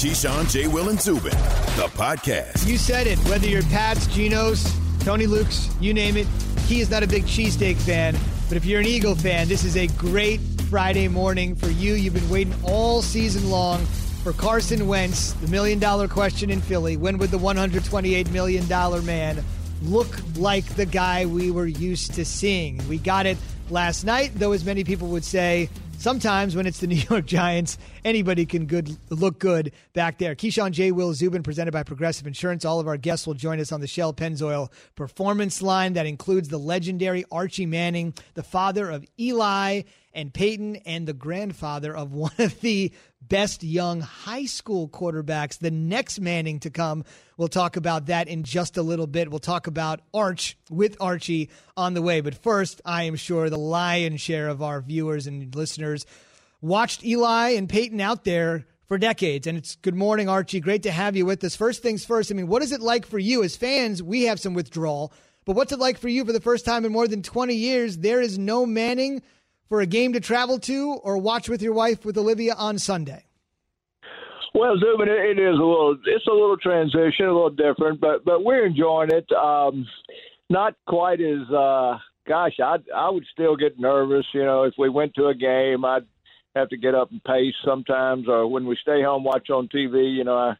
Keyshawn, J. Will, and Zubin, the podcast. You said it. Whether you're Pats, Geno's, Tony Luke's, you name it. He is not a big cheesesteak fan, but if you're an Eagle fan, this is a great Friday morning for you. You've been waiting all season long for Carson Wentz, the million dollar question in Philly. When would the $128 million man look like the guy we were used to seeing? We got it last night, though, as many people would say, sometimes when it's the New York Giants, anybody can good look good back there. Keyshawn J. Will Zubin, presented by Progressive Insurance. All of our guests will join us on the Shell Pennzoil Performance Line. That includes the legendary Archie Manning, the father of Eli and Peyton, and the grandfather of one of the best young high school quarterbacks, the next Manning to come. We'll talk about that in just a little bit. We'll talk about Arch with Archie on the way. But first, I am sure the lion's share of our viewers and listeners watched Eli and Peyton out there for decades. And it's good morning, Archie. Great to have you with us. First things first, I mean, what is it like for you as fans? We have some withdrawal. But what's it like for you for the first time in more than 20 years? There is no Manning for a game to travel to or watch with your wife with Olivia on Sunday? Well, Zubin, it is a little. It's a little transition, a little different, but but we're enjoying it. Um, not quite as. Uh, gosh, I I would still get nervous. You know, if we went to a game, I'd have to get up and pace sometimes, or when we stay home watch on TV. You know, I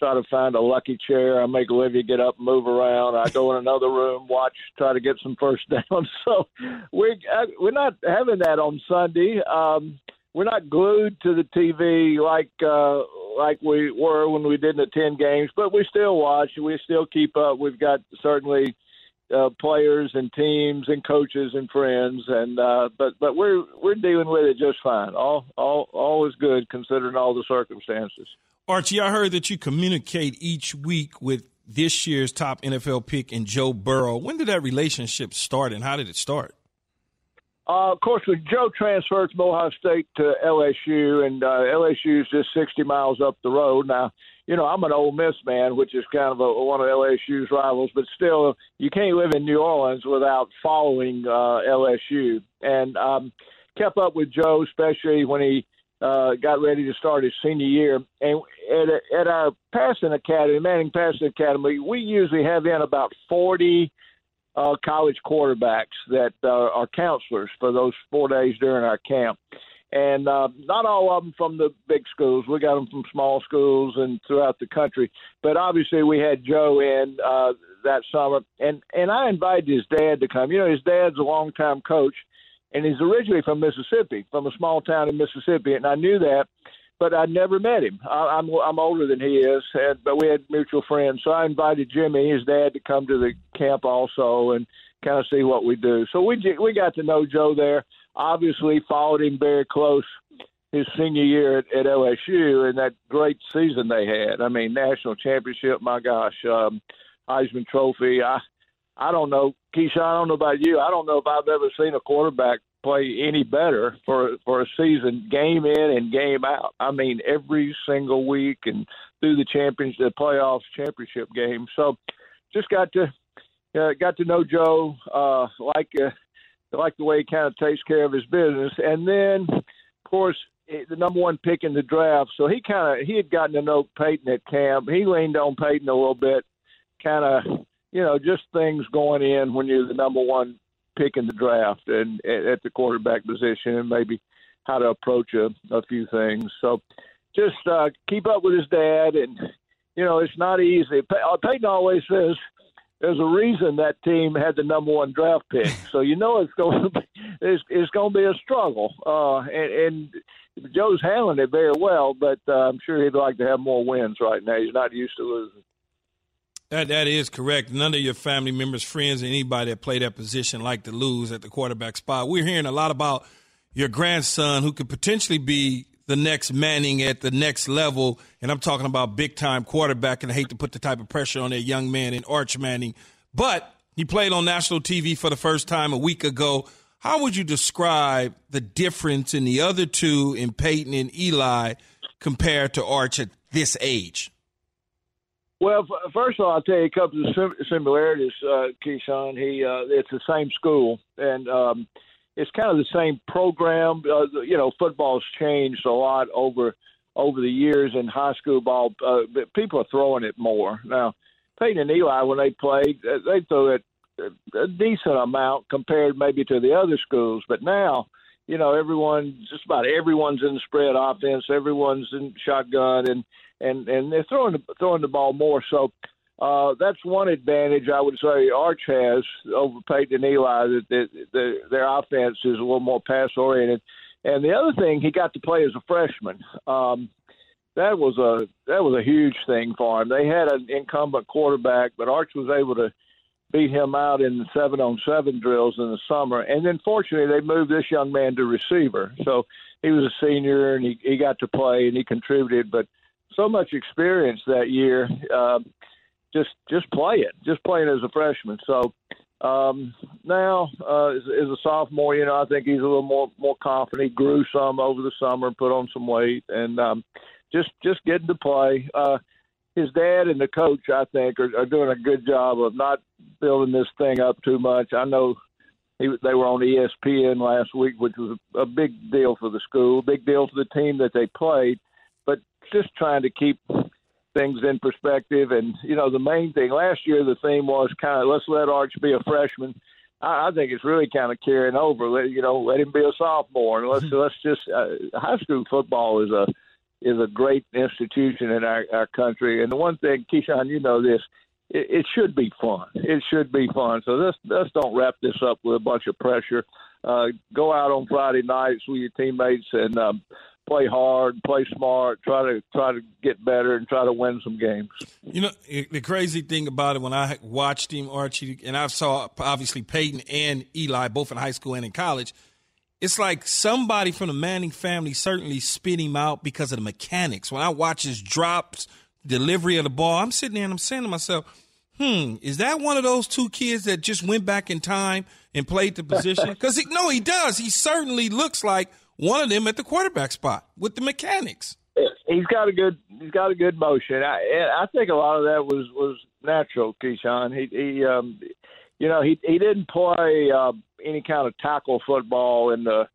try to find a lucky chair. I make Olivia get up and move around. I go in another room, watch, try to get some first down. So we're we're not having that on Sunday. Um, we're not glued to the TV like uh, like we were when we didn't attend games, but we still watch. We still keep up. We've got certainly uh, players and teams and coaches and friends, and uh, but but we're we're dealing with it just fine. All all all is good considering all the circumstances. Archie, I heard that you communicate each week with this year's top NFL pick and Joe Burrow. When did that relationship start, and how did it start? Uh, of course, when Joe transferred from Ohio State to LSU, and uh, LSU is just 60 miles up the road. Now, you know, I'm an Ole Miss man, which is kind of a, one of LSU's rivals, but still, you can't live in New Orleans without following uh, LSU. And um, kept up with Joe, especially when he uh, got ready to start his senior year. And at, at our passing academy, Manning Passing Academy, we usually have in about 40 uh, college quarterbacks that uh, are counselors for those four days during our camp. And uh, not all of them from the big schools. We got them from small schools and throughout the country. But obviously, we had Joe in uh, that summer, and and I invited his dad to come. You know, his dad's a longtime coach, and he's originally from Mississippi, from a small town in Mississippi, and I knew that, but I never met him. I, I'm I'm older than he is, and but we had mutual friends, so I invited Jimmy, his dad, to come to the camp also and kind of see what we do. So we we got to know Joe there. Obviously, followed him very close his senior year at, at LSU and that great season they had. I mean, national championship. My gosh, um, Heisman Trophy. I I don't know, Keisha. I don't know about you. I don't know if I've ever seen a quarterback play any better for for a season, game in and game out. I mean, every single week and through the champions, the playoffs, championship game. So, just got to uh, got to know Joe. Uh, like uh, like the way he kind of takes care of his business, and then of course the number one pick in the draft. So he kind of he had gotten to know Peyton at camp. He leaned on Peyton a little bit, kind of you know, just things going in when you're the number one pick in the draft and at the quarterback position, and maybe how to approach a, a few things. So, just uh, keep up with his dad, and you know, it's not easy. Uh, Peyton always says there's a reason that team had the number one draft pick, so you know it's going to be it's, it's going to be a struggle. Uh, and, and Joe's handling it very well, but uh, I'm sure he'd like to have more wins right now. He's not used to losing. That that is correct. None of your family members, friends, anybody that play that position like to lose at the quarterback spot. We're hearing a lot about your grandson who could potentially be the next Manning at the next level, and I'm talking about big time quarterback. And I hate to put the type of pressure on that young man in Arch Manning, but he played on national TV for the first time a week ago. How would you describe the difference in the other two in Peyton and Eli compared to Arch at this age? Well, first of all, I'll tell you a couple of sim- similarities, uh, Keyshawn. He, uh, it's the same school, and um, it's kind of the same program. Uh, you know, football's changed a lot over over the years in high school ball, uh, but people are throwing it more now. Peyton and Eli, when they played, uh, they threw it a decent amount compared maybe to the other schools, but now you know, everyone, just about everyone's in the spread offense. Everyone's in shotgun, and and and they're throwing the, throwing the ball more. So uh, that's one advantage I would say Arch has over Peyton and Eli. That, that, that their offense is a little more pass oriented. And the other thing, he got to play as a freshman. Um, that was a that was a huge thing for him. They had an incumbent quarterback, but Arch was able to beat him out in the seven on seven drills in the summer. And then fortunately they moved this young man to receiver. So he was a senior and he, he got to play and he contributed, but so much experience that year. Uh, just just play it, just playing as a freshman. So um, now uh, as, as a sophomore, you know, I think he's a little more more confident. He grew some over the summer, put on some weight, and um, just just getting to play. Uh, his dad and the coach, I think, are, are doing a good job of not building this thing up too much. I know he, they were on ESPN last week, which was a, a big deal for the school, big deal for the team that they played, but just trying to keep things in perspective. And you know, the main thing last year, the theme was kind of let's let Arch be a freshman. I, I think it's really kind of carrying over. Let, you know, let him be a sophomore, and let's let's just uh, high school football is a is a great institution in our, our country. And the one thing, Keyshawn, you know this, it, it should be fun. It should be fun. So let's let's don't wrap this up with a bunch of pressure. Uh, go out on Friday nights with your teammates and um, play hard, play smart, try to try to get better, and try to win some games. You know, the crazy thing about it when I watched him, Archie, and I saw obviously Peyton and Eli both in high school and in college it's like somebody from the Manning family certainly spit him out because of the mechanics. When I watch his drops, delivery of the ball, I'm sitting there and I'm saying to myself, hmm, is that one of those two kids that just went back in time and played the position? Because no, he does. He certainly looks like one of them at the quarterback spot with the mechanics. He's got a good. He's got a good motion. I, I think a lot of that was was natural, Keyshawn. He, he um, you know, he he didn't play uh, any kind of tackle football in the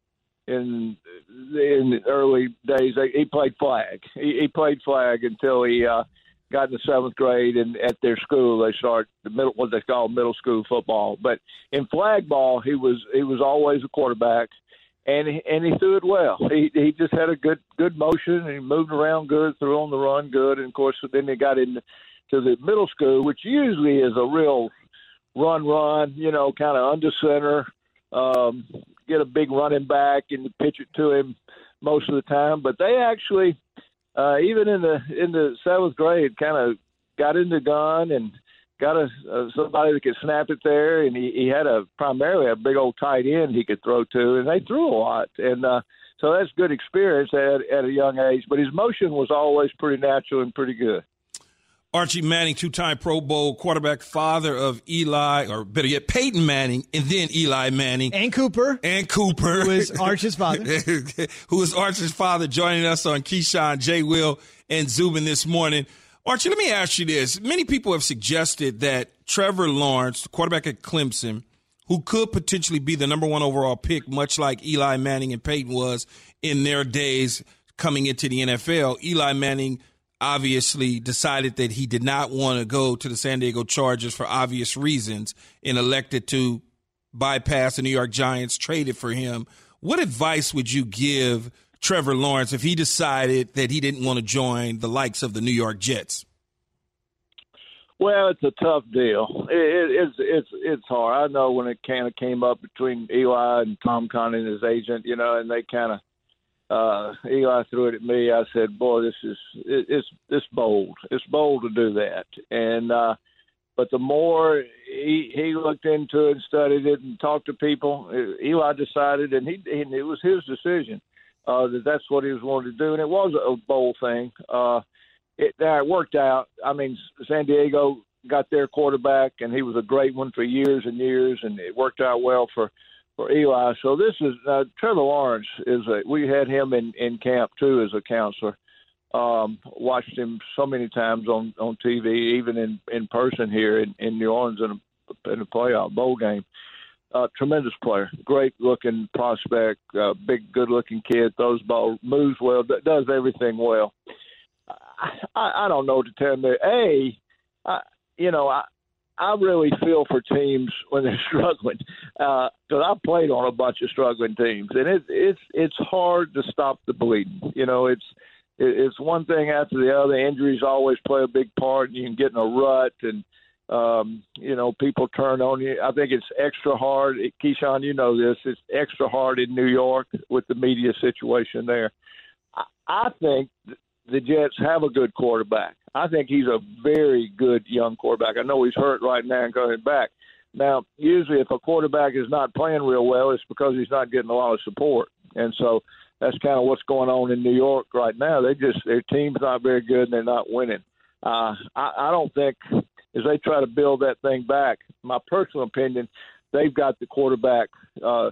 in in the early days. He played flag. He, he played flag until he uh, got in the seventh grade, and at their school they start the middle what they call middle school football. But in flag ball, he was he was always a quarterback, and he, and he threw it well. He he just had a good good motion, and he moved around good, threw on the run good, and of course then he got into to the middle school, which usually is a real run, run, you know, kind of under center, um, get a big running back and pitch it to him most of the time. But they actually, uh, even in the in the seventh grade, kind of got in the gun and got a, uh, somebody that could snap it there, and he, he had a primarily a big old tight end he could throw to, and they threw a lot, and uh, so that's good experience at, at a young age. But his motion was always pretty natural and pretty good. Archie Manning, two time Pro Bowl quarterback, father of Eli, or better yet, Peyton Manning, and then Eli Manning. And Cooper. And Cooper. Who is Arch's father. who is Arch's father, joining us on Keyshawn, J. Will, and Zubin this morning. Archie, let me ask you this. Many people have suggested that Trevor Lawrence, the quarterback at Clemson, who could potentially be the number one overall pick, much like Eli Manning and Peyton was in their days coming into the NFL. Eli Manning – obviously decided that he did not want to go to the San Diego Chargers for obvious reasons and elected to bypass the New York Giants, traded for him. What advice would you give Trevor Lawrence if he decided that he didn't want to join the likes of the New York Jets? Well, it's a tough deal. It, it, it's it's it's hard. I know when it kind of came up between Eli and Tom Condon and his agent, you know, and they kind of uh, Eli threw it at me. I said, "Boy, this is it, it's it's bold. It's bold to do that." And uh, but the more he he looked into it and studied it and talked to people, Eli decided, and he and it was his decision uh, that that's what he was wanting to do, and it was a bold thing. Uh, it, it worked out. I mean, San Diego got their quarterback, and he was a great one for years and years, and it worked out well for for Eli. So this is uh, Trevor Lawrence is a we had him in in camp too as a counselor. Um, watched him so many times on on TV, even in in person here in, in New Orleans in a, in a playoff bowl game. Uh, tremendous player, great looking prospect, uh, big good looking kid, throws ball, moves well, does everything well. I, I don't know to tell you. A, I, you know, I I really feel for teams when they're struggling because uh, I've played on a bunch of struggling teams, and it, it's it's hard to stop the bleeding. You know, it's it's one thing after the other. Injuries always play a big part, and you can get in a rut, and um, you know people turn on you. I think it's extra hard. Keyshawn, you know this. It's extra hard in New York with the media situation there. I, I think the Jets have a good quarterback. I think he's a very good young quarterback. I know he's hurt right now and coming back. Now, usually if a quarterback is not playing real well, it's because he's not getting a lot of support. And so that's kind of what's going on in New York right now. They just their team's not very good and they're not winning. Uh, I, I don't think as they try to build that thing back. My personal opinion, they've got the quarterback uh,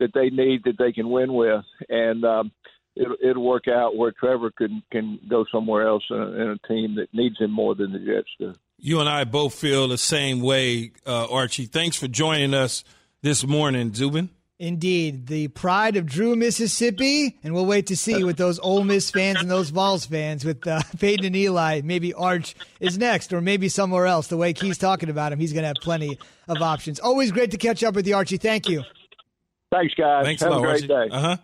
that they need that they can win with, and um, it'll, it'll work out where Trevor can can go somewhere else in a, in a team that needs him more than the Jets do. You and I both feel the same way, uh, Archie. Thanks for joining us this morning, Zubin. Indeed, the pride of Drew, Mississippi, and we'll wait to see with those Ole Miss fans and those Vols fans with uh, Peyton and Eli. Maybe Arch is next, or maybe somewhere else. The way he's talking about him, he's going to have plenty of options. Always great to catch up with you, Archie. Thank you. Thanks, guys. Thanks have a, a great Archie. day. Uh huh.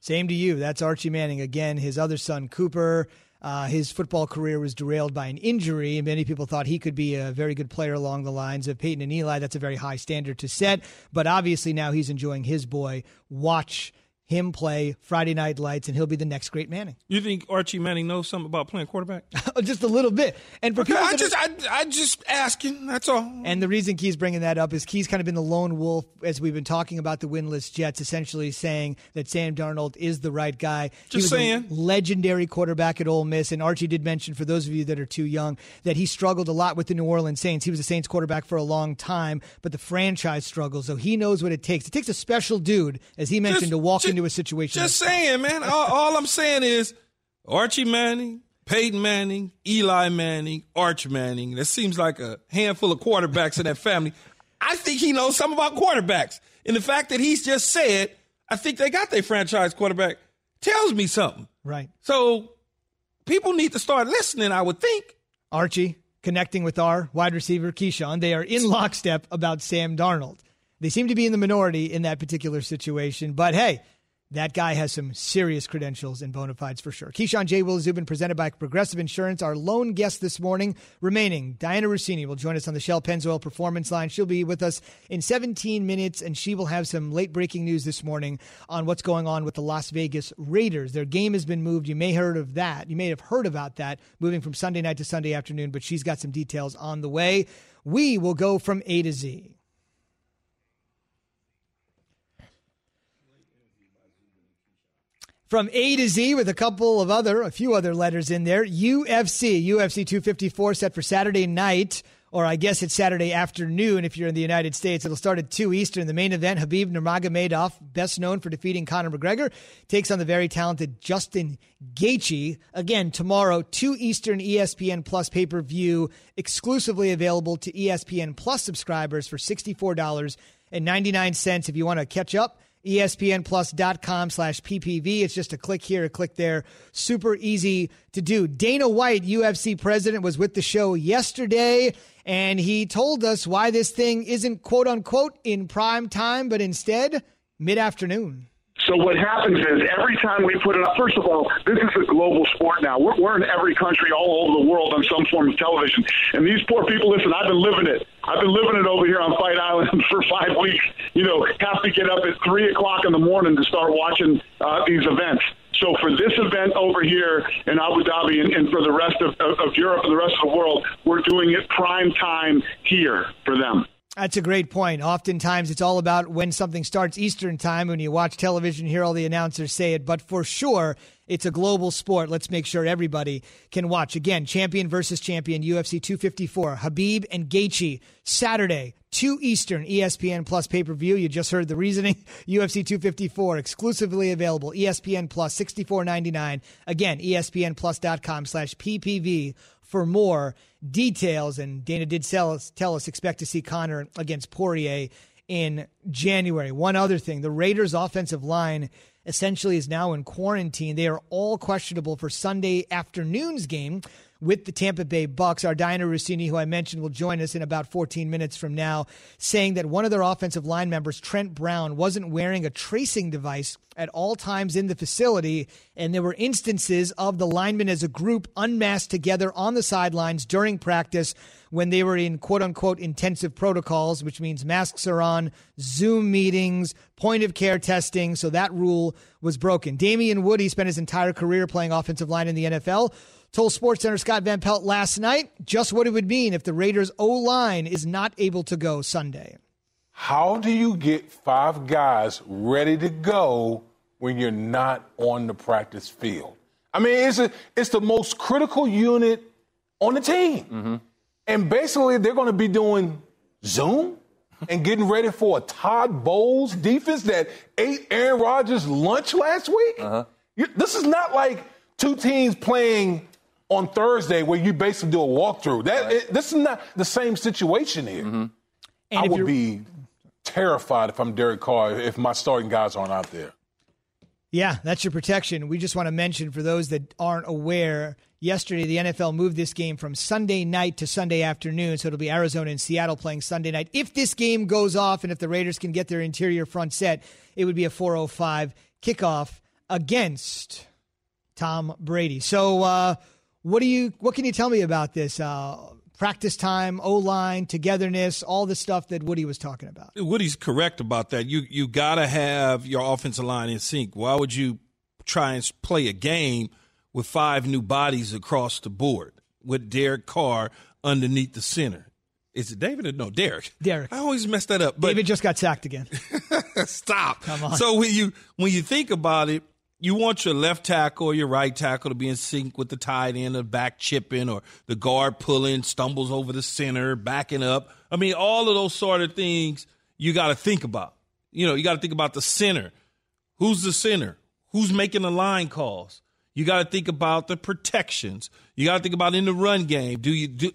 Same to you. That's Archie Manning. Again, his other son, Cooper. Uh, his football career was derailed by an injury, many people thought he could be a very good player along the lines of Peyton and Eli. That's a very high standard to set, but obviously now he's enjoying his boy watch him play Friday Night Lights, and he'll be the next great Manning. You think Archie Manning knows something about playing quarterback? Oh, just a little bit. And for Okay, people I just, I, I just asking. That's all. and the reason Key's bringing that up is Key's kind of been the lone wolf as we've been talking about the winless Jets, essentially saying that Sam Darnold is the right guy. he Just was saying. a legendary quarterback at Ole Miss, and Archie did mention for those of you that are too young that he struggled a lot with the New Orleans Saints. He was a Saints quarterback for a long time, but the franchise struggled, so he knows what it takes. It takes a special dude, as he mentioned, Just- to walk ju- into a situation. Just saying, man. All, all I'm saying is Archie Manning, Peyton Manning, Eli Manning, Arch Manning. That seems like a handful of quarterbacks in that family. I think he knows something about quarterbacks. And the fact that he's just said, I think they got their franchise quarterback, tells me something. right. So people need to start listening, I would think. Archie connecting with our wide receiver Keyshawn. They are in lockstep about Sam Darnold. They seem to be in the minority in that particular situation, but hey, that guy has some serious credentials and bona fides for sure. Keyshawn J. Will Zubin, presented by Progressive Insurance. Our lone guest this morning remaining, Dianna Russini, will join us on the Shell Pennzoil Performance Line. She'll be with us in 17 minutes, and she will have some late breaking news this morning on what's going on with the Las Vegas Raiders. Their game has been moved. You may heard of that. You may have heard about that moving from Sunday night to Sunday afternoon, but she's got some details on the way. We will go from A to Z. from A to Z with a couple of other, a few other letters in there. UFC, UFC 254 set for Saturday night, or I guess it's Saturday afternoon if you're in the United States. It'll start at 2 Eastern. The main event, Habib Nurmagomedov, best known for defeating Conor McGregor, takes on the very talented Justin Gaethje. Again, tomorrow, 2 Eastern ESPN Plus pay-per-view, exclusively available to ESPN Plus subscribers for $64.99 if you want to catch up espnplus.com slash ppv it's just a click here a click there. Super easy to do. Dana white ufc president was with the show yesterday and he told us why this thing isn't quote unquote in prime time but instead mid-afternoon So what happens is every time we put it up, first of all, this is a global sport now. We're, we're in every country all over the world on some form of television. And these poor people, listen, I've been living it. I've been living it over here on Fight Island for five weeks. You know, have to get up at 3 o'clock in the morning to start watching uh, these events. So for this event over here in Abu Dhabi and, and for the rest of, of, of Europe and the rest of the world, we're doing it prime time here for them. That's a great point. Oftentimes, it's all about when something starts Eastern time. When you watch television, hear all the announcers say it. But for sure, it's a global sport. Let's make sure everybody can watch. Again, champion versus champion, UFC 254, Habib and Gaethje, Saturday, 2 Eastern, ESPN Plus pay per view. You just heard the reasoning. UFC 254, exclusively available. ESPN Plus, $64.99. Again, E ESPNPlus.com slash PPV for more details. And Dana did us, tell us expect to see Conor against Poirier in January. One other thing the Raiders' offensive line essentially is now in quarantine. They are all questionable for Sunday afternoon's game with the Tampa Bay Bucks. Our Dianna Russini, who I mentioned, will join us in about 14 minutes from now, saying that one of their offensive line members, Trent Brown, wasn't wearing a tracing device at all times in the facility. And there were instances of the linemen as a group unmasked together on the sidelines during practice when they were in quote unquote intensive protocols, which means masks are on, Zoom meetings, point of care testing. So that rule was broken. Damien Woody spent his entire career playing offensive line in the NFL told SportsCenter Scott Van Pelt last night just what it would mean if the Raiders' O line is not able to go Sunday. How do you get five guys ready to go when you're not on the practice field? I mean, it's a, it's the most critical unit on the team, mm-hmm. and basically they're going to be doing Zoom and getting ready for a Todd Bowles defense that ate Aaron Rodgers lunch last week. Uh-huh. this is not like two teams playing on Thursday where you basically do a walkthrough. That right. it, this is not the same situation here. Mm-hmm. I would be terrified if I'm Derek Carr if my starting guys aren't out there. Yeah, that's your protection. We just want to mention for those that aren't aware, yesterday the NFL moved this game from Sunday night to Sunday afternoon, so it'll be Arizona and Seattle playing Sunday night. If this game goes off and if the Raiders can get their interior front set, it would be a 405 kickoff against Tom Brady. So uh, what do you? What can you tell me about this? Uh, practice time, O line, togetherness, all the stuff that Woody was talking about. Woody's correct about that. You you got to have your offensive line in sync. Why would you try and play a game with five new bodies across the board with Derek Carr underneath the center? Is it David or no Derek? Derek. I always mess that up. But David just got sacked again. Stop. Come on. So when you when you think about it, you want your left tackle or your right tackle to be in sync with the tight end, the back chipping, or the guard pulling, stumbles over the center, backing up. I mean, all of those sort of things you got to think about. You know, you got to think about the center. Who's the center? Who's making the line calls? You got to think about the protections. You got to think about in the run game. Do you do?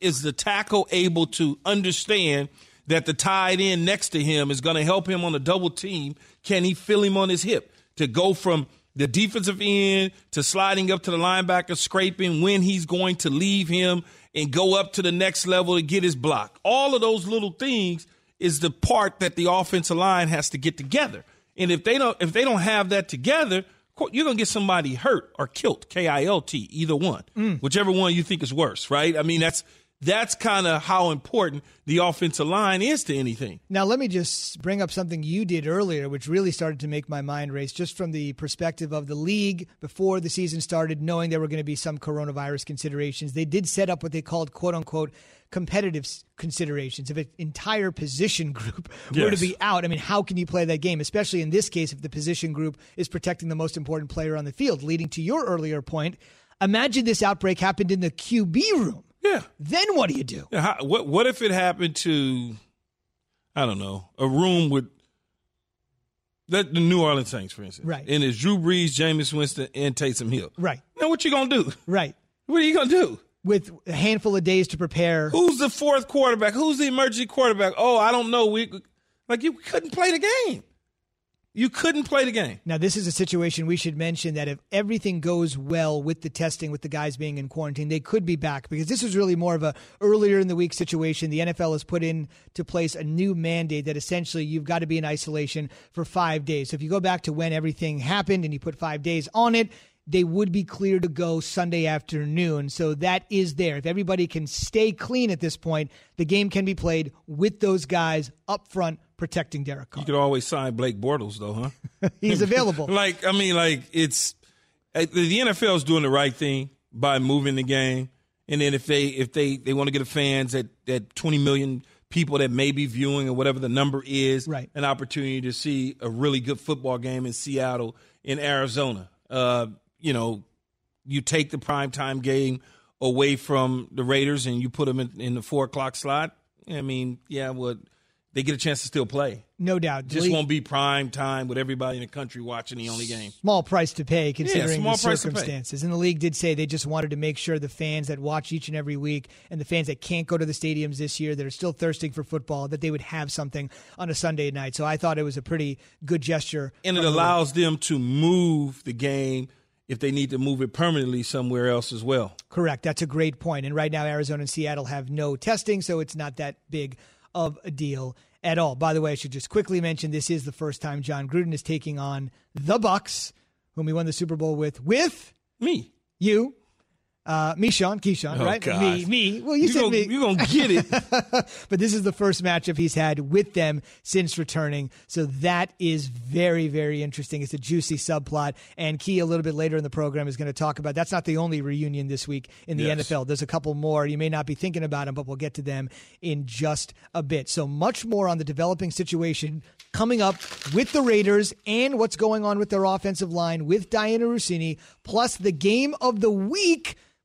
Is the tackle able to understand that the tight end next to him is going to help him on a double team? Can he feel him on his hip? To go from the defensive end to sliding up to the linebacker, scraping when he's going to leave him and go up to the next level to get his block. All of those little things is the part that the offensive line has to get together. And if they don't if they don't have that together, you're gonna get somebody hurt or killed, K I L T, either one, mm. whichever one you think is worse, right? I mean, that's that's kind of how important the offensive line is to anything. Now, let me just bring up something you did earlier, which really started to make my mind race, just from the perspective of the league before the season started, knowing there were going to be some coronavirus considerations. They did set up what they called, quote unquote, competitive considerations. If an entire position group yes. were to be out, I mean, how can you play that game? Especially in this case, if the position group is protecting the most important player on the field, leading to your earlier point. Imagine this outbreak happened in the QB room yeah. Then what do you do? Yeah, how, what What if it happened to, I don't know, a room with the, the New Orleans Saints, for instance, right? And it's Drew Brees, Jameis Winston, and Taysom Hill, right? Now what you gonna do? Right. What are you gonna do? With a handful of days to prepare. Who's the fourth quarterback? Who's the emergency quarterback? Oh, I don't know. We like you couldn't play the game. You couldn't play the game. Now, this is a situation we should mention that if everything goes well with the testing, with the guys being in quarantine, they could be back because this is really more of a earlier in the week situation. The NFL has put in to place a new mandate that essentially you've got to be in isolation for five days. So if you go back to when everything happened and you put five days on it, they would be clear to go Sunday afternoon. So that is there. If everybody can stay clean at this point, the game can be played with those guys up front protecting Derek Carr. You could always sign Blake Bortles, though, huh? He's available. like, I mean, like it's uh, the NFL is doing the right thing by moving the game, and then if they if they they want to get the fans at at twenty million people that may be viewing or whatever the number is, right. an opportunity to see a really good football game in Seattle, in Arizona. Uh, you know, you take the primetime game away from the Raiders and you put them in, in the four o'clock slot. I mean, yeah, what they get a chance to still play. No doubt. Just League- won't be prime time with everybody in the country watching the only game. small price to pay considering small the price to pay. circumstances. And the league did say they just wanted to make sure the fans that watch each and every week and the fans that can't go to the stadiums this year that are still thirsting for football that they would have something on a Sunday night. So I thought it was a pretty good gesture. And it from the allows them to move the game if they need to move it permanently somewhere else as well. Correct. That's a great point. And right now, Arizona and Seattle have no testing, so it's not that big of a deal at all. By the way, I should just quickly mention this is the first time Jon Gruden is taking on the Bucks, whom he won the Super Bowl with, with Me. you. Uh, me, Sean, Keyshawn, Oh, right? gosh. Me, me. Well, you, You said gon- me. You're gonna get it. but this is the first matchup he's had with them since returning. So that is very, very interesting. It's a juicy subplot. And Key, a little bit later in the program, is going to talk about that's not the only reunion this week in the Yes. NFL. There's a couple more. You may not be thinking about them, but we'll get to them in just a bit. So much more on the developing situation coming up with the Raiders and what's going on with their offensive line with Dianna Russini, plus the game of the week,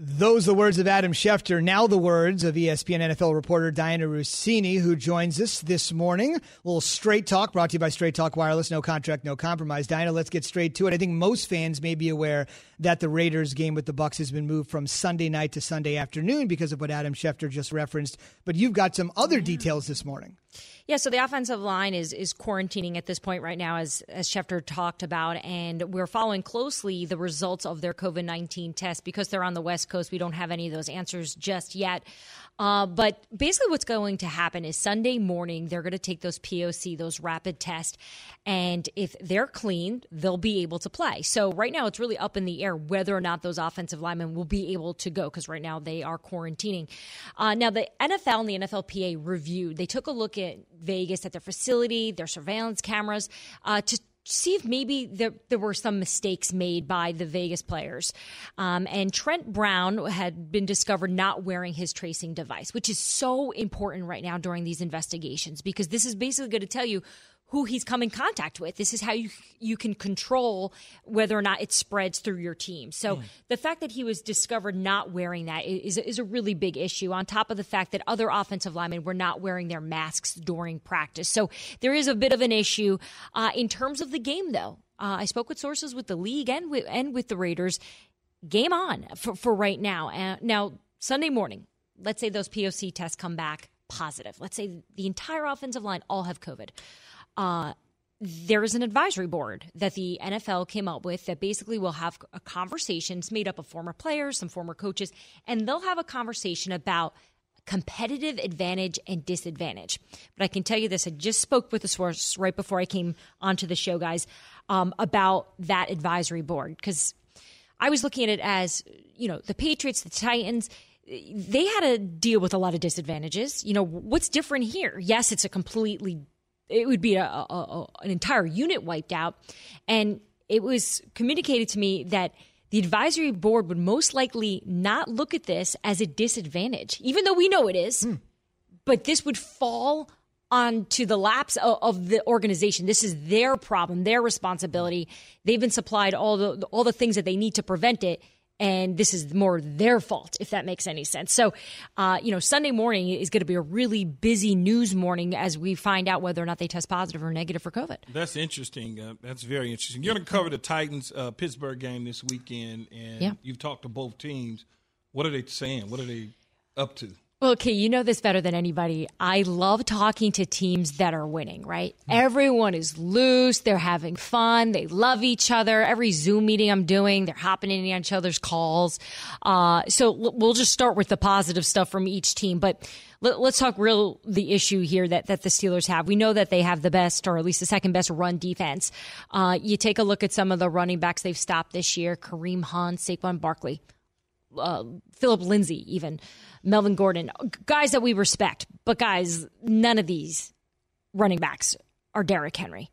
Those are the words of Adam Schefter. Now the words of ESPN NFL reporter Dianna Russini, who joins us this morning. A little straight talk brought to you by Straight Talk Wireless. No contract, no compromise. Dianna, let's get straight to it. I think most fans may be aware that the Raiders game with the Bucks has been moved from Sunday night to Sunday afternoon because of what Adam Schefter just referenced. But you've got some other details this morning. Yeah, so the offensive line is is quarantining at this point right now, as as Schefter talked about, and we're following closely the results of their COVID nineteen test because they're on the West Coast. We don't have any of those answers just yet. Uh, but basically, what's going to happen is Sunday morning they're going to take those POC, those rapid tests, and if they're clean, they'll be able to play. So right now, it's really up in the air whether or not those offensive linemen will be able to go because right now they are quarantining. Uh, now, the NFL and the NFLPA reviewed. They took a look at Vegas at their facility, their surveillance cameras, uh, to see if maybe there, there were some mistakes made by the Vegas players. Um, and Trent Brown had been discovered not wearing his tracing device, which is so important right now during these investigations because this is basically going to tell you who he's come in contact with. This is how you you can control whether or not it spreads through your team. So the fact that he was discovered not wearing that is is a really big issue. On top of the fact that other offensive linemen were not wearing their masks during practice, so there is a bit of an issue uh, in terms of the game. Though uh, I spoke with sources with the league and with and with the Raiders. Game on for for right now. Uh, now Sunday morning, let's say those POC tests come back positive. Let's say the entire offensive line all have COVID uh, there is an advisory board that the NFL came up with that basically will have a conversation. Made up of former players, some former coaches, and they'll have a conversation about competitive advantage and disadvantage. But I can tell you this: I just spoke with the source right before I came onto the show, guys, um, about that advisory board because I was looking at it as you know the Patriots, the Titans they had to deal with a lot of disadvantages. You know, what's different here? Yes, it's a completely, it would be a, a, a, an entire unit wiped out. And it was communicated to me that the advisory board would most likely not look at this as a disadvantage, even though we know it is. Hmm. But this would fall onto the laps of, of the organization. This is their problem, their responsibility. Hmm. They've been supplied all the all the things that they need to prevent it and this is more their fault, if that makes any sense. So, uh, you know, Sunday morning is going to be a really busy news morning as we find out whether or not they test positive or negative for COVID. That's interesting. Uh, that's very interesting. You're going to cover the Titans uh, Pittsburgh game this weekend, and Yeah. you've talked to both teams. What are they saying? What are they up to? Well, okay, you know this better than anybody. I love talking to teams that are winning, right? Everyone is loose. They're having fun. They love each other. Every Zoom meeting I'm doing, they're hopping in on each other's calls. Uh, so we'll just start with the positive stuff from each team. But let, us talk real the issue here that, that the Steelers have. We know that they have the best, or at least the second best run defense. Uh, you take a look at some of the running backs they've stopped this year Kareem Hunt, Saquon Barkley, uh, Philip Lindsay, even. Melvin Gordon, guys that we respect. But guys, none of these running backs are Derrick Henry.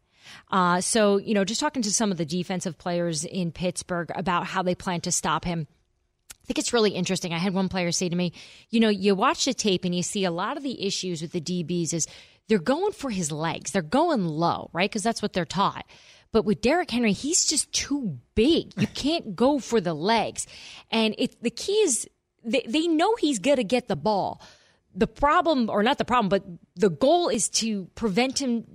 Uh, so, you know, just talking to some of the defensive players in Pittsburgh about how they plan to stop him. I think it's really interesting. I had one player say to me, you know, you watch the tape and you see a lot of the issues with the DBs is they're going for his legs. They're going low, right? Because that's what they're taught. But with Derrick Henry, he's just too big. You can't go for the legs. And it, the key is they, they know he's going to get the ball. The problem, or not the problem, but the goal is to prevent him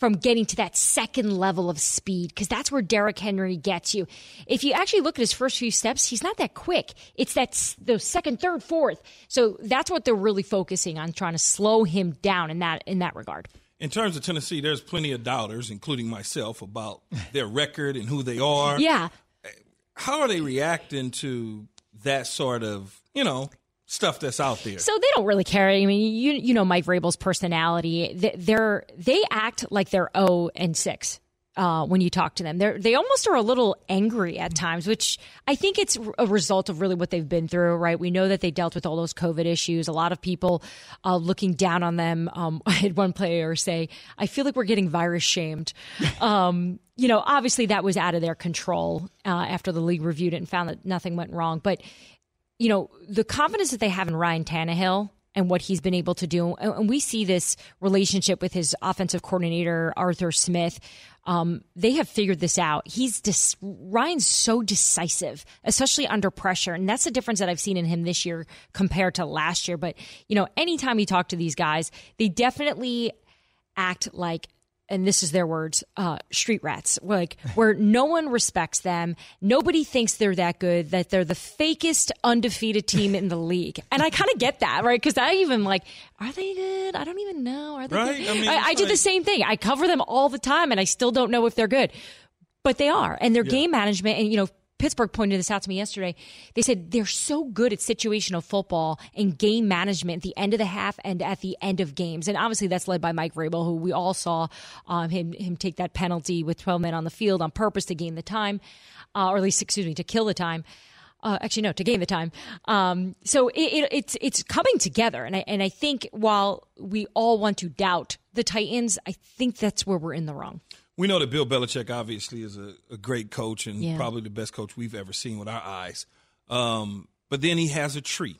from getting to that second level of speed because that's where Derrick Henry gets you. If you actually look at his first few steps, he's not that quick. It's that the second, third, fourth. So that's what they're really focusing on, trying to slow him down in that in that regard. In terms of Tennessee, there's plenty of doubters, including myself, about their record and who they are. Yeah. How are they reacting to that sort of, you know, stuff that's out there. So they don't really care. I mean, you you know Mike Vrabel's personality. They're they act like they're 0 and 6. Uh, when you talk to them, they they almost are a little angry at times, which I think it's a result of really what they've been through. Right? We know that they dealt with all those COVID issues. A lot of people uh, looking down on them. Um, I had one player say, "I feel like we're getting virus shamed." Um, you know, obviously that was out of their control uh, after the league reviewed it and found that nothing went wrong. But you know, the confidence that they have in Ryan Tannehill and what he's been able to do. And we see this relationship with his offensive coordinator, Arthur Smith. Um, they have figured this out. He's dis- Ryan's so decisive, especially under pressure, and that's the difference that I've seen in him this year compared to last year. But you know, anytime you talk to these guys, they definitely act like and this is their words, uh, street rats, like where no one respects them. Nobody thinks they're that good, that they're the fakest undefeated team in the league. And I kind of get that, right? Because I even like, are they good? I don't even know. Are they right? good? I, mean, I, I do the same thing. I cover them all the time and I still don't know if they're good. But they are. And their yeah. game management and, you know, Pittsburgh pointed this out to me yesterday. They said they're so good at situational football and game management at the end of the half and at the end of games. And obviously, that's led by Mike Vrabel, who we all saw um, him him take that penalty with 12 men on the field on purpose to gain the time, uh, or at least excuse me, to kill the time. Uh, actually, no, to gain the time. Um, so it, it, it's it's coming together, and I and I think while we all want to doubt the Titans, I think that's where we're in the wrong. We know that Bill Belichick obviously is a, a great coach and yeah. probably the best coach we've ever seen with our eyes. Um, but then he has a tree.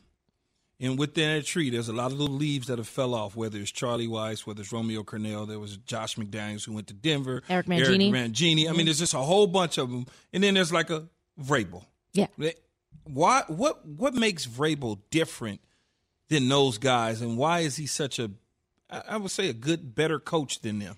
And within that tree, there's a lot of little leaves that have fell off, whether it's Charlie Weis, whether it's Romeo Crennel, there was Josh McDaniels who went to Denver. Eric Mangini. Eric Mangini. I mean, there's just a whole bunch of them. And then there's like a Vrabel. Yeah. Why, what, what makes Vrabel different than those guys? And why is he such a, I would say, a good, better coach than them?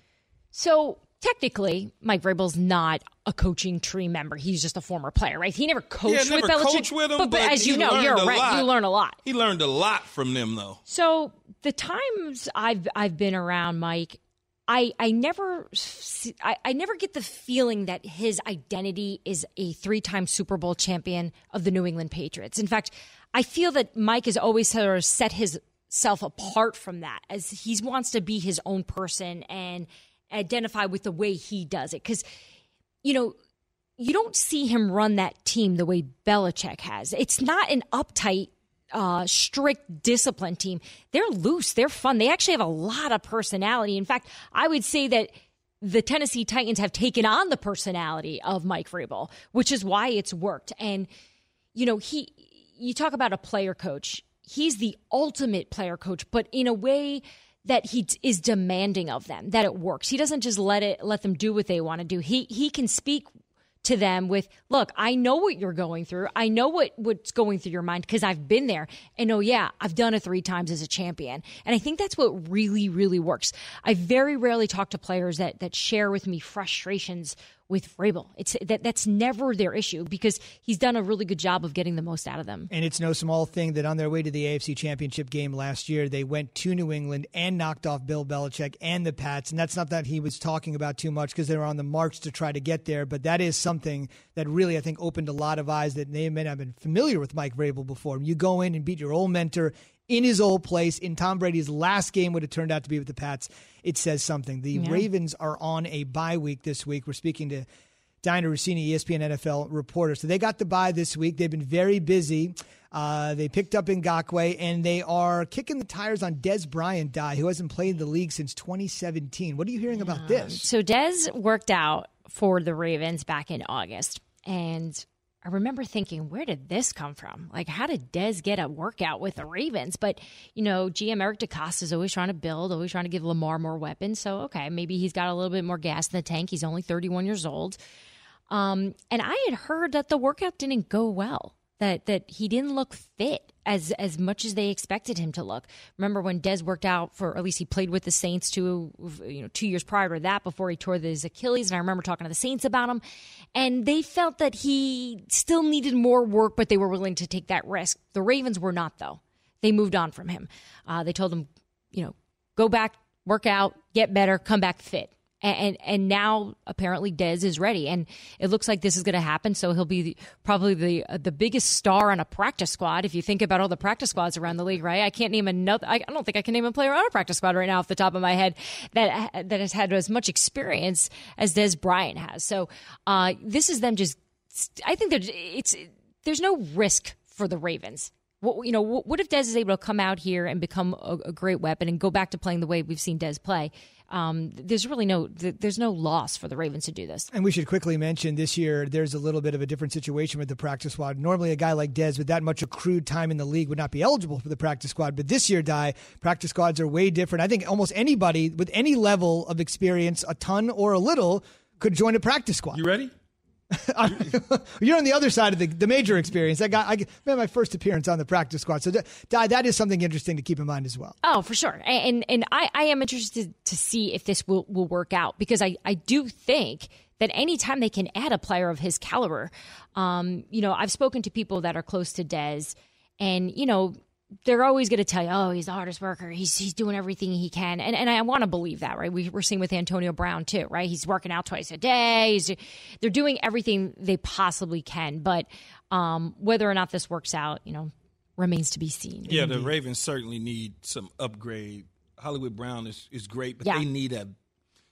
So technically, Mike Vrabel's not a coaching tree member. He's just a former player, right? He never coached yeah, never with Belichick. Coached with him, but, but, but as you know, you're right. You learn a lot. He learned a lot from them, though. So the times I've I've been around Mike, I I never I, I never get the feeling that his identity is a three time Super Bowl champion of the New England Patriots. In fact, I feel that Mike has always sort of set his self apart from that as he wants to be his own person and identify with the way he does it. Because, you know, you don't see him run that team the way Belichick has. It's not an uptight, uh, strict discipline team. They're loose. They're fun. They actually have a lot of personality. In fact, I would say that the Tennessee Titans have taken on the personality of Mike Vrabel, which is why it's worked. And, you know, he, you talk about a player coach. He's the ultimate player coach, but in a way that he is demanding of them that it works. He doesn't just let it let them do what they want to do. He he can speak to them with, "Look, I know what you're going through. I know what what's going through your mind because I've been there. And oh yeah, I've done it 3 times as a champion." And I think that's what really really works. I very rarely talk to players that that share with me frustrations with Vrabel. It's that that's never their issue because he's done a really good job of getting the most out of them. And it's no small thing that on their way to the AFC Championship game last year, they went to New England and knocked off Bill Belichick and the Pats. And that's not that he was talking about too much because they were on the march to try to get there, but that is something that really I think opened a lot of eyes that they may not have been familiar with Mike Vrabel before. You go in and beat your old mentor in his old place in Tom Brady's last game would have turned out to be with the Pats. It says something. The yeah. Ravens are on a bye week this week. We're speaking to Dianna Russini, ESPN NFL reporter. So they got the bye this week. They've been very busy. Uh, they picked up Ngakoue, and they are kicking the tires on Dez Bryant, die, who hasn't played in the league since 2017. What are you hearing yeah. about this? So Dez worked out for the Ravens back in August, and I remember thinking, where did this come from? Like, how did Dez get a workout with the Ravens? But, you know, GM Eric DeCosta is always trying to build, always trying to give Lamar more weapons. So, okay, maybe he's got a little bit more gas in the tank. He's only 31 years old. Um, and I had heard that the workout didn't go well that that he didn't look fit as as much as they expected him to look. Remember when Dez worked out for at least he played with the Saints two you know two years prior to that before he tore his Achilles, and I remember talking to the Saints about him, and they felt that he still needed more work, but they were willing to take that risk. The Ravens were not though. They moved on from him. Uh, they told him, you know, go back, work out, get better, come back fit and and now apparently Dez is ready, and it looks like this is going to happen. So he'll be the, probably the uh, the biggest star on a practice squad. If you think about all the practice squads around the league, right? I can't name another. I, I don't think I can name a player on a practice squad right now off the top of my head that that has had as much experience as Dez Bryant has. So uh, this is them just. I think that it's there's no risk for the Ravens what, you know, what if Dez is able to come out here and become a, a, great weapon and go back to playing the way we've seen Dez play? Um, there's really no there's no loss for the Ravens to do this. And we should quickly mention this year there's a little bit of a different situation with the practice squad. Normally, a guy like Dez with that much accrued time in the league would not be eligible for the practice squad, but this year, Die practice squads are way different. I think almost anybody with any level of experience, a ton or a little, could join a practice squad. You ready? You're on the other side of the, the major experience. I got I made my first appearance on the practice squad, so that, that is something interesting to keep in mind as well. Oh, for sure, and and I, I am interested to see if this will will work out because I I do think that anytime they can add a player of his caliber, um, you know, I've spoken to people that are close to Dez, and you know, they're always going to tell you, oh, he's the hardest worker. He's he's doing everything he can, and and I want to believe that, right? We, are seeing with Antonio Brown too, right? He's working out twice a day. He's, they're doing everything they possibly can, but um, whether or not this works out, you know, remains to be seen. Yeah, the Ravens certainly need some upgrade. Hollywood Brown is is great, but yeah. they need a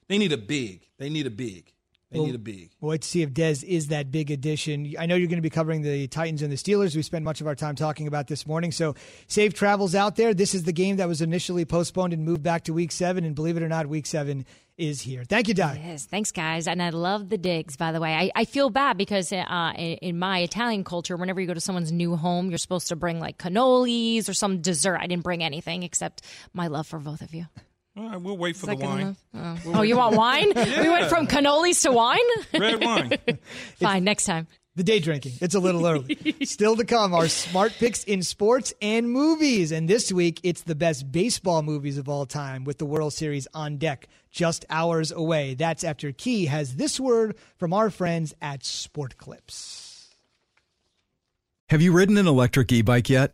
they need a big. They need a big. They we'll, need a big. We'll wait to see if Dez is that big addition. I know you're going to be covering the Titans and the Steelers. We spent much of our time talking about this morning. So safe travels out there. This is the game that was initially postponed and moved back to week seven. And believe it or not, week seven is here. Thank you, Di. Yes, thanks, guys. And I love the digs, by the way. I, I feel bad because uh, in, in, my Italian culture, whenever you go to someone's new home, you're supposed to bring like cannolis or some dessert. I didn't bring anything except my love for both of you. All right, we'll wait for the wine. Oh, we'll oh you want wine? yeah. We went from cannolis to wine? Red wine. Fine, next time. The day drinking. It's a little early. Still to come are smart picks in sports and movies. And this week, it's the best baseball movies of all time with the World Series on deck just hours away. That's after Key has this word from our friends at Sport Clips. Have you ridden an electric e bike yet?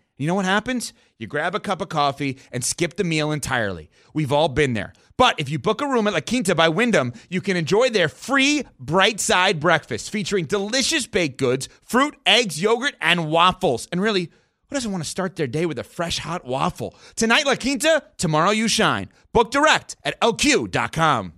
You know what happens? You grab a cup of coffee and skip the meal entirely. We've all been there. But if you book a room at La Quinta by Wyndham, you can enjoy their free bright side breakfast featuring delicious baked goods, fruit, eggs, yogurt, and waffles. And really, who doesn't want to start their day with a fresh hot waffle? Tonight, La Quinta, tomorrow, you shine. Book direct at lq.com.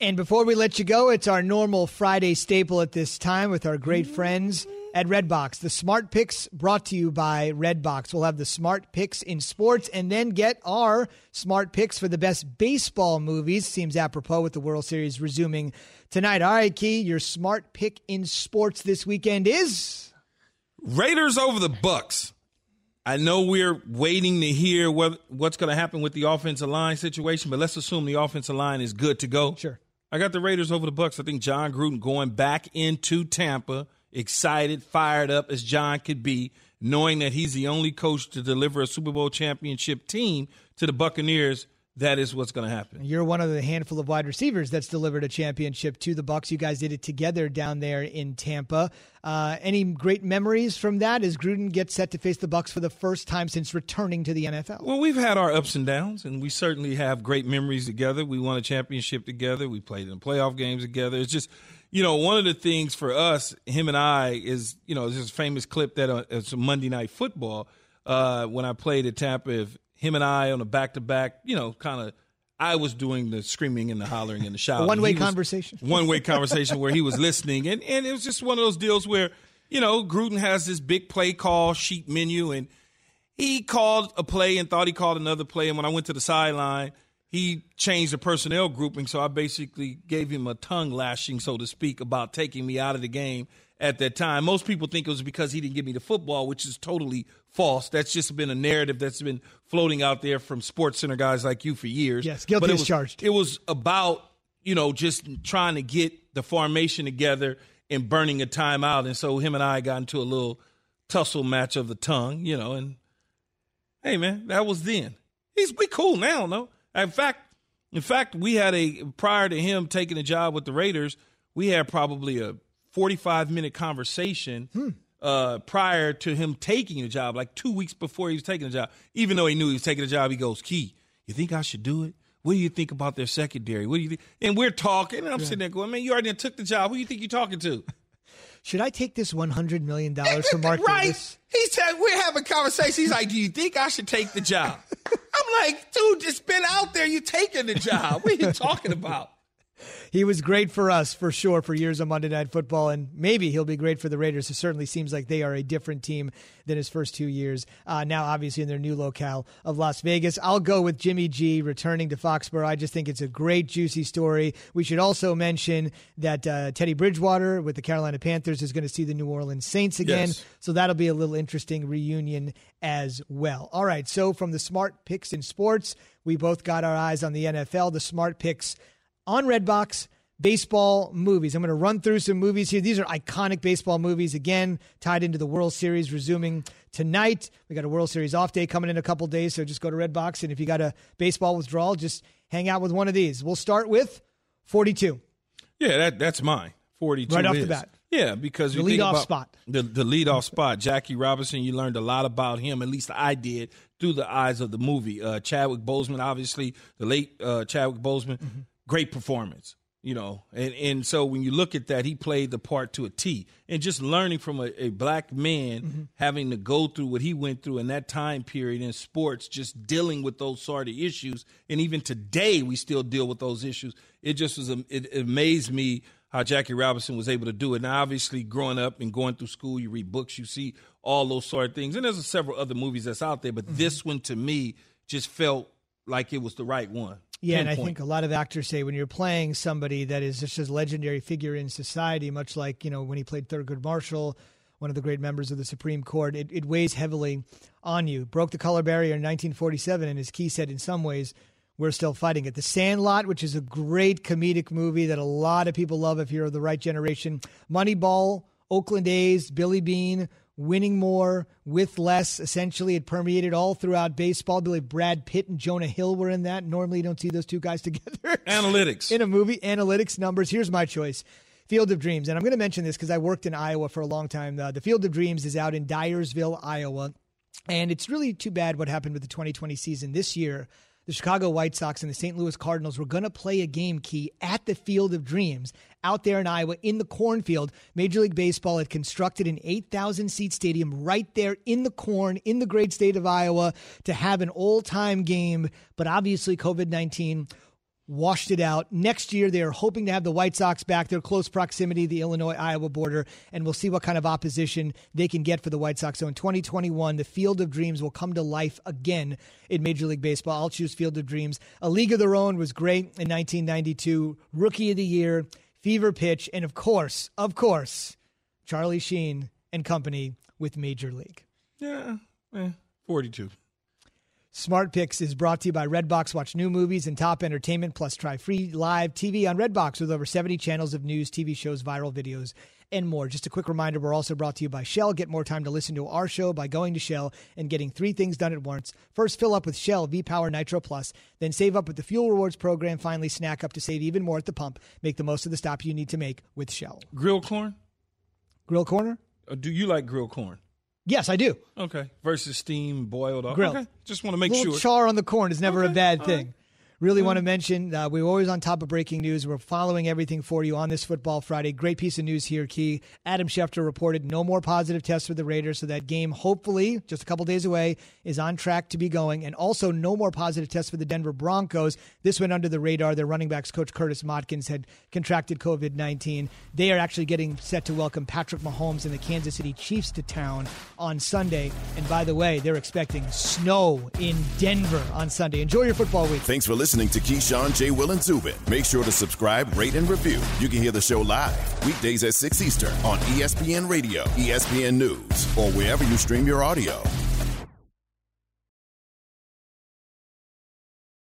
And before we let you go, it's our normal Friday staple at this time with our great friends at Redbox. The Smart Picks brought to you by Redbox. We'll have the Smart Picks in sports and then get our Smart Picks for the best baseball movies. Seems apropos with the World Series resuming tonight. All right, Key, your Smart Pick in sports this weekend is Raiders over the Bucks. I know we're waiting to hear what, what's going to happen with the offensive line situation, but let's assume the offensive line is good to go. Sure. I got the Raiders over the Bucks. I think Jon Gruden going back into Tampa, excited, fired up as Jon could be, knowing that he's the only coach to deliver a Super Bowl championship team to the Buccaneers. That is what's going to happen. You're one of the handful of wide receivers that's delivered a championship to the Bucks. You guys did it together down there in Tampa. Uh, any great memories from that as Gruden gets set to face the Bucks for the first time since returning to the NFL? Well, we've had our ups and downs, and we certainly have great memories together. We won a championship together. We played in playoff games together. It's just, you know, one of the things for us, him and I, is you know, there's this famous clip that uh, it's Monday Night Football uh, when I played at Tampa. If him and I on a back to back, you know, kind of. I was doing the screaming and the hollering and the shouting. One way conversation. One way conversation where he was listening, and and it was just one of those deals where you know Gruden has this big play call sheet menu, and he called a play and thought he called another play, and when I went to the sideline, he changed the personnel grouping, so I basically gave him a tongue lashing, so to speak, about taking me out of the game at that time. Most people think it was because he didn't give me the football, which is totally false. That's just been a narrative that's been floating out there from Sports Center guys like you for years. Yes, guilty but it was, charged. It was about you know just trying to get the formation together and burning a timeout, and so him and I got into a little tussle match of the tongue, you know. And hey, man, that was then. He's we cool now, no. In fact, in fact, we had a prior to him taking a job with the Raiders, we had probably a 45 minute conversation Hmm. uh, prior to him taking the job, like two weeks before he was taking the job. Even though he knew he was taking the job, he goes, Key, you think I should do it? What do you think about their secondary? What do you think? And we're talking, and I'm sitting there going, man, you already took the job. Who do you think you're talking to? Should I take this $100 million from Mark right? Davis? He said, we're having conversation. He's like, do you think I should take the job? I'm like, dude, it's been out there. You taking the job. What are you talking about? He was great for us for sure for years on Monday Night Football, and maybe he'll be great for the Raiders. It certainly seems like they are a different team than his first two years. Uh, now, obviously, in their new locale of Las Vegas. I'll go with Jimmy G returning to Foxborough. I just think it's a great, juicy story. We should also mention that uh, Teddy Bridgewater with the Carolina Panthers is going to see the New Orleans Saints again. Yes. So that'll be a little interesting reunion as well. All right. So from the smart picks in sports, we both got our eyes on the NFL. The smart picks on Redbox baseball movies. I'm going to run through some movies here. These are iconic baseball movies, again, tied into the World Series resuming tonight. We got a World Series off day coming in a couple days, so just go to Redbox. And if you got a baseball withdrawal, just hang out with one of these. We'll start with 42. Yeah, that that's mine. Forty-two. Right off the is. bat. Yeah, because The you think leadoff about spot. The the leadoff spot. Jackie Robinson. You learned a lot about him. At least I did through the eyes of the movie. Uh, Chadwick Boseman, obviously the late uh, Chadwick Boseman, Mm-hmm. Great performance. You know, and and so when you look at that, he played the part to a T. And just learning from a, a black man Mm-hmm. having to go through what he went through in that time period in sports, just dealing with those sort of issues, and even today we still deal with those issues. It just was it, it amazed me how Jackie Robinson was able to do it. Now, obviously, growing up and going through school, you read books, you see all those sort of things, and there's several other movies that's out there, but Mm-hmm. this one to me just felt like it was the right one. Yeah, and I think a lot of actors say when you're playing somebody that is just a legendary figure in society, much like you know when he played Thurgood Marshall, one of the great members of the Supreme Court, it, it weighs heavily on you. Broke the color barrier in 1947, and as Key said, in some ways, we're still fighting it. The Sandlot, which is a great comedic movie that a lot of people love if you're of the right generation. Moneyball, Oakland A's, Billy Beane, winning more with less. Essentially, it permeated all throughout baseball. I believe Brad Pitt and Jonah Hill were in that. Normally, you don't see those two guys together Analytics. in a movie. Analytics numbers. Here's my choice Field of Dreams. And I'm going to mention this because I worked in Iowa for a long time. Uh, the Field of Dreams is out in Dyersville, Iowa. And it's really too bad what happened with the 2020 season this year the Chicago White Sox and the St. Louis Cardinals were going to play a game key at the Field of Dreams out there in Iowa in the cornfield. Major League Baseball had constructed an 8,000 seat stadium right there in the corn in the great state of Iowa to have an all time game. But obviously, COVID 19 washed it out. Next year, they are hoping to have the White Sox back. They're close proximity, the Illinois Iowa border, and we'll see what kind of opposition they can get for the White Sox. So in 2021, the Field of Dreams will come to life again in Major League Baseball. I'll choose Field of Dreams. A League of Their Own was great in 1992, Rookie of the Year, Fever Pitch, and of course, of course, Charlie Sheen and company with Major League. Yeah, eh, 42. Smart Picks is brought to you by Redbox. Watch new movies and top entertainment, plus try free live TV on Redbox with over 70 channels of news, TV shows, viral videos, and more. Just a quick reminder we're also brought to you by Shell. Get more time to listen to our show by going to Shell and getting three things done at once. First, fill up with Shell V Power Nitro Plus, then save up with the Fuel Rewards program. Finally, snack up to save even more at the pump. Make the most of the stop you need to make with Shell. Grill corn? Grill corner? Or do you like grill corn? Yes, I do. Okay. Versus steam boiled up. Grilled. Okay. Just want to make little sure. char on the corn is never Okay, a bad all thing. Right. Really want to mention uh, we're always on top of breaking news. We're following everything for you on this Football Friday. Great piece of news here, Key. Adam Schefter reported no more positive tests for the Raiders, so that game, hopefully, just a couple days away, is on track to be going. And also, no more positive tests for the Denver Broncos. This went under the radar. Their running backs coach Curtis Modkins had contracted COVID 19. They are actually getting set to welcome Patrick Mahomes and the Kansas City Chiefs to town on Sunday. And by the way, they're expecting snow in Denver on Sunday. Enjoy your football week. Thanks for listening to Keyshawn, J. Will, and Zubin. Make sure to subscribe, rate, and review. You can hear the show live weekdays at 6 Eastern on ESPN Radio, ESPN News, or wherever you stream your audio.